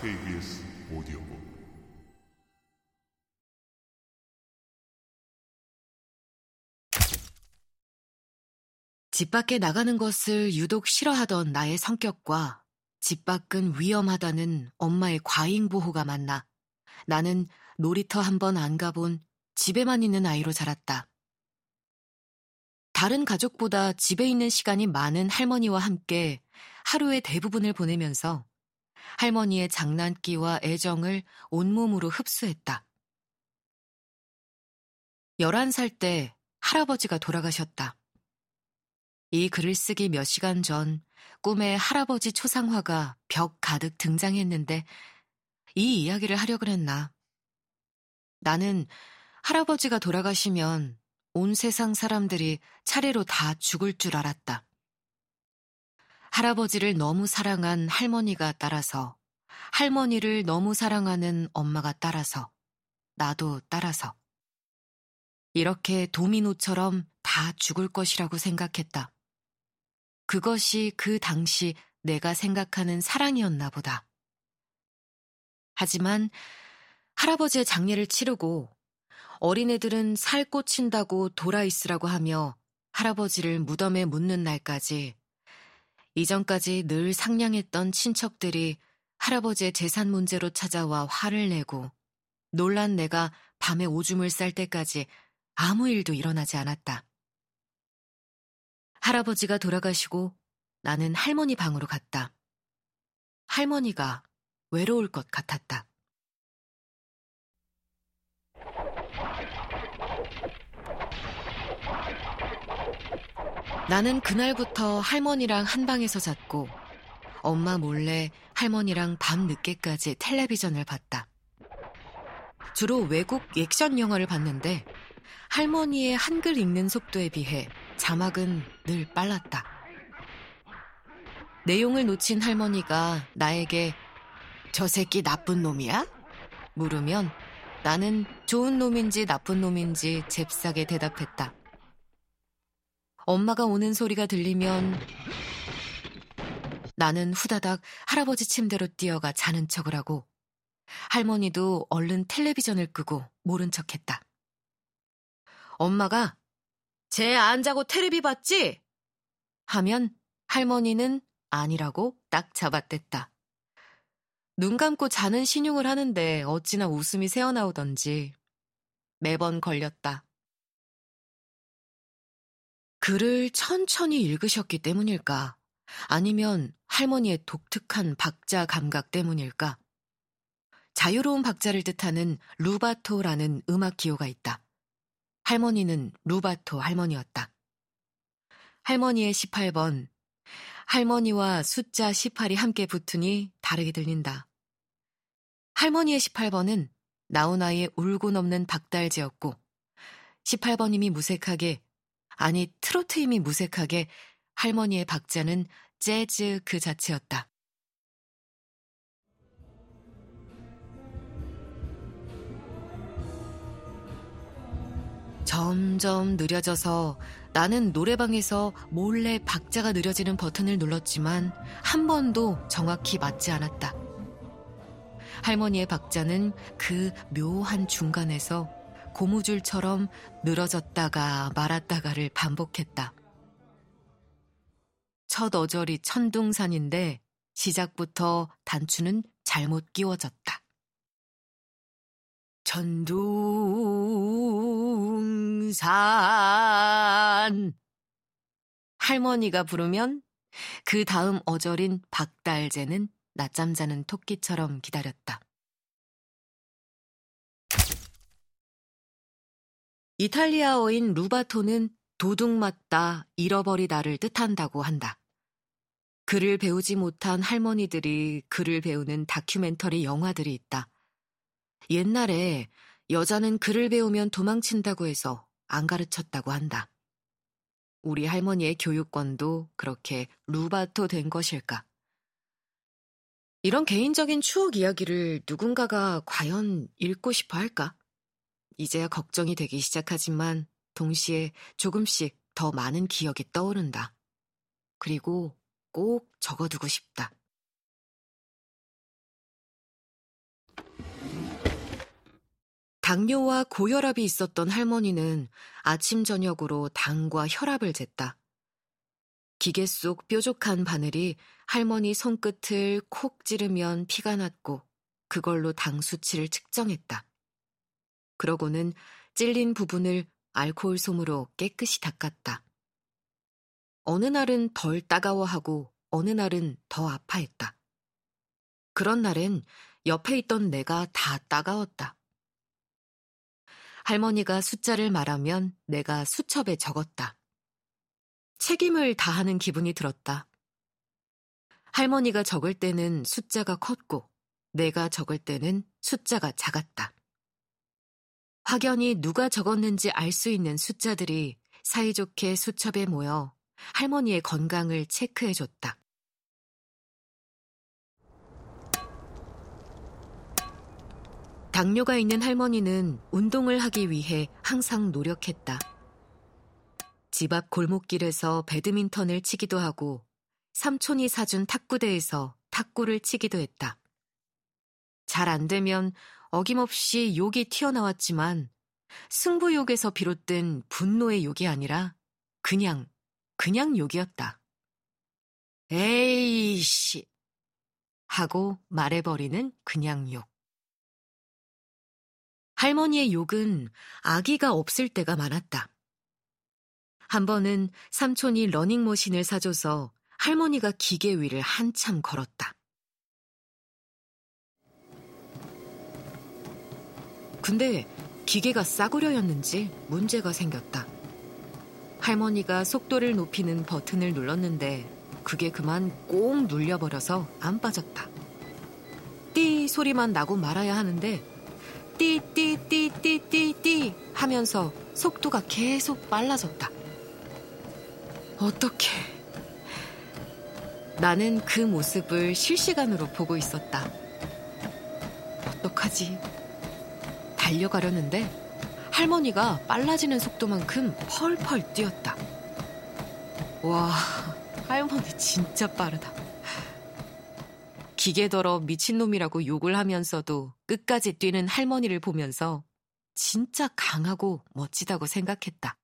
KBS 오디오북 집 밖에 나가는 것을 유독 싫어하던 나의 성격과 집 밖은 위험하다는 엄마의 과잉 보호가 만나 나는 놀이터 한 번 안 가본 집에만 있는 아이로 자랐다. 다른 가족보다 집에 있는 시간이 많은 할머니와 함께 하루의 대부분을 보내면서 할머니의 장난기와 애정을 온몸으로 흡수했다. 11살 때 할아버지가 돌아가셨다. 이 글을 쓰기 몇 시간 전 꿈에 할아버지 초상화가 벽 가득 등장했는데 이 이야기를 하려고 했나. 나는 할아버지가 돌아가시면 온 세상 사람들이 차례로 다 죽을 줄 알았다. 할아버지를 너무 사랑한 할머니가 따라서, 할머니를 너무 사랑하는 엄마가 따라서, 나도 따라서. 이렇게 도미노처럼 다 죽을 것이라고 생각했다. 그것이 그 당시 내가 생각하는 사랑이었나 보다. 하지만 할아버지의 장례를 치르고 어린애들은 살 꽂힌다고 돌아 있으라고 하며 할아버지를 무덤에 묻는 날까지 이전까지 늘 상냥했던 친척들이 할아버지의 재산 문제로 찾아와 화를 내고 놀란 내가 밤에 오줌을 쌀 때까지 아무 일도 일어나지 않았다. 할아버지가 돌아가시고 나는 할머니 방으로 갔다. 할머니가 외로울 것 같았다. 나는 그날부터 할머니랑 한 방에서 잤고 엄마 몰래 할머니랑 밤 늦게까지 텔레비전을 봤다. 주로 외국 액션 영화를 봤는데 할머니의 한글 읽는 속도에 비해 자막은 늘 빨랐다. 내용을 놓친 할머니가 나에게 저 새끼 나쁜 놈이야? 물으면 나는 좋은 놈인지 나쁜 놈인지 잽싸게 대답했다. 엄마가 오는 소리가 들리면 나는 후다닥 할아버지 침대로 뛰어가 자는 척을 하고 할머니도 얼른 텔레비전을 끄고 모른 척 했다. 엄마가 쟤 안 자고 테레비 봤지? 하면 할머니는 아니라고 딱 잡아댔다. 눈 감고 자는 신용을 하는데 어찌나 웃음이 새어나오던지 매번 걸렸다. 글을 천천히 읽으셨기 때문일까? 아니면 할머니의 독특한 박자 감각 때문일까? 자유로운 박자를 뜻하는 루바토라는 음악 기호가 있다. 할머니는 루바토 할머니였다. 할머니의 18번. 할머니와 숫자 18이 함께 붙으니 다르게 들린다. 할머니의 18번은 나훈아의 울고 넘는 박달재였고 18번님이 무색하게 아니 트로트 힘이 무색하게 할머니의 박자는 재즈 그 자체였다. 점점 느려져서 나는 노래방에서 몰래 박자가 느려지는 버튼을 눌렀지만 한 번도 정확히 맞지 않았다. 할머니의 박자는 그 묘한 중간에서 고무줄처럼 늘어졌다가 말았다가를 반복했다. 첫 어절이 천둥산인데 시작부터 단추는 잘못 끼워졌다. 천둥산 할머니가 부르면 그 다음 어절인 박달재는 낮잠 자는 토끼처럼 기다렸다. 이탈리아어인 루바토는 도둑 맞다, 잃어버리다를 뜻한다고 한다. 글을 배우지 못한 할머니들이 글을 배우는 다큐멘터리 영화들이 있다. 옛날에 여자는 글을 배우면 도망친다고 해서 안 가르쳤다고 한다. 우리 할머니의 교육권도 그렇게 루바토 된 것일까? 이런 개인적인 추억 이야기를 누군가가 과연 읽고 싶어 할까? 이제야 걱정이 되기 시작하지만 동시에 조금씩 더 많은 기억이 떠오른다. 그리고 꼭 적어두고 싶다. 당뇨와 고혈압이 있었던 할머니는 아침 저녁으로 당과 혈압을 쟀다. 기계 속 뾰족한 바늘이 할머니 손끝을 콕 찌르면 피가 났고 그걸로 당 수치를 측정했다. 그러고는 찔린 부분을 알코올 솜으로 깨끗이 닦았다. 어느 날은 덜 따가워하고 어느 날은 더 아파했다. 그런 날엔 옆에 있던 내가 다 따가웠다. 할머니가 숫자를 말하면 내가 수첩에 적었다. 책임을 다하는 기분이 들었다. 할머니가 적을 때는 숫자가 컸고 내가 적을 때는 숫자가 작았다. 확연히 누가 적었는지 알 수 있는 숫자들이 사이좋게 수첩에 모여 할머니의 건강을 체크해줬다. 당뇨가 있는 할머니는 운동을 하기 위해 항상 노력했다. 집 앞 골목길에서 배드민턴을 치기도 하고 삼촌이 사준 탁구대에서 탁구를 치기도 했다. 잘 안 되면 어김없이 욕이 튀어나왔지만 승부욕에서 비롯된 분노의 욕이 아니라 그냥, 그냥 욕이었다. 에이씨! 하고 말해버리는 그냥 욕. 할머니의 욕은 아기가 없을 때가 많았다. 한 번은 삼촌이 러닝머신을 사줘서 할머니가 기계 위를 한참 걸었다. 근데 기계가 싸구려였는지 문제가 생겼다. 할머니가 속도를 높이는 버튼을 눌렀는데 그게 그만 꼭 눌려버려서 안 빠졌다. 띠 소리만 나고 말아야 하는데 띠띠띠띠띠띠 하면서 속도가 계속 빨라졌다. 어떻게? 나는 그 모습을 실시간으로 보고 있었다. 어떡하지? 달려가려는데 할머니가 빨라지는 속도만큼 펄펄 뛰었다. 와, 할머니 진짜 빠르다. 기계더러 미친놈이라고 욕을 하면서도 끝까지 뛰는 할머니를 보면서 진짜 강하고 멋지다고 생각했다.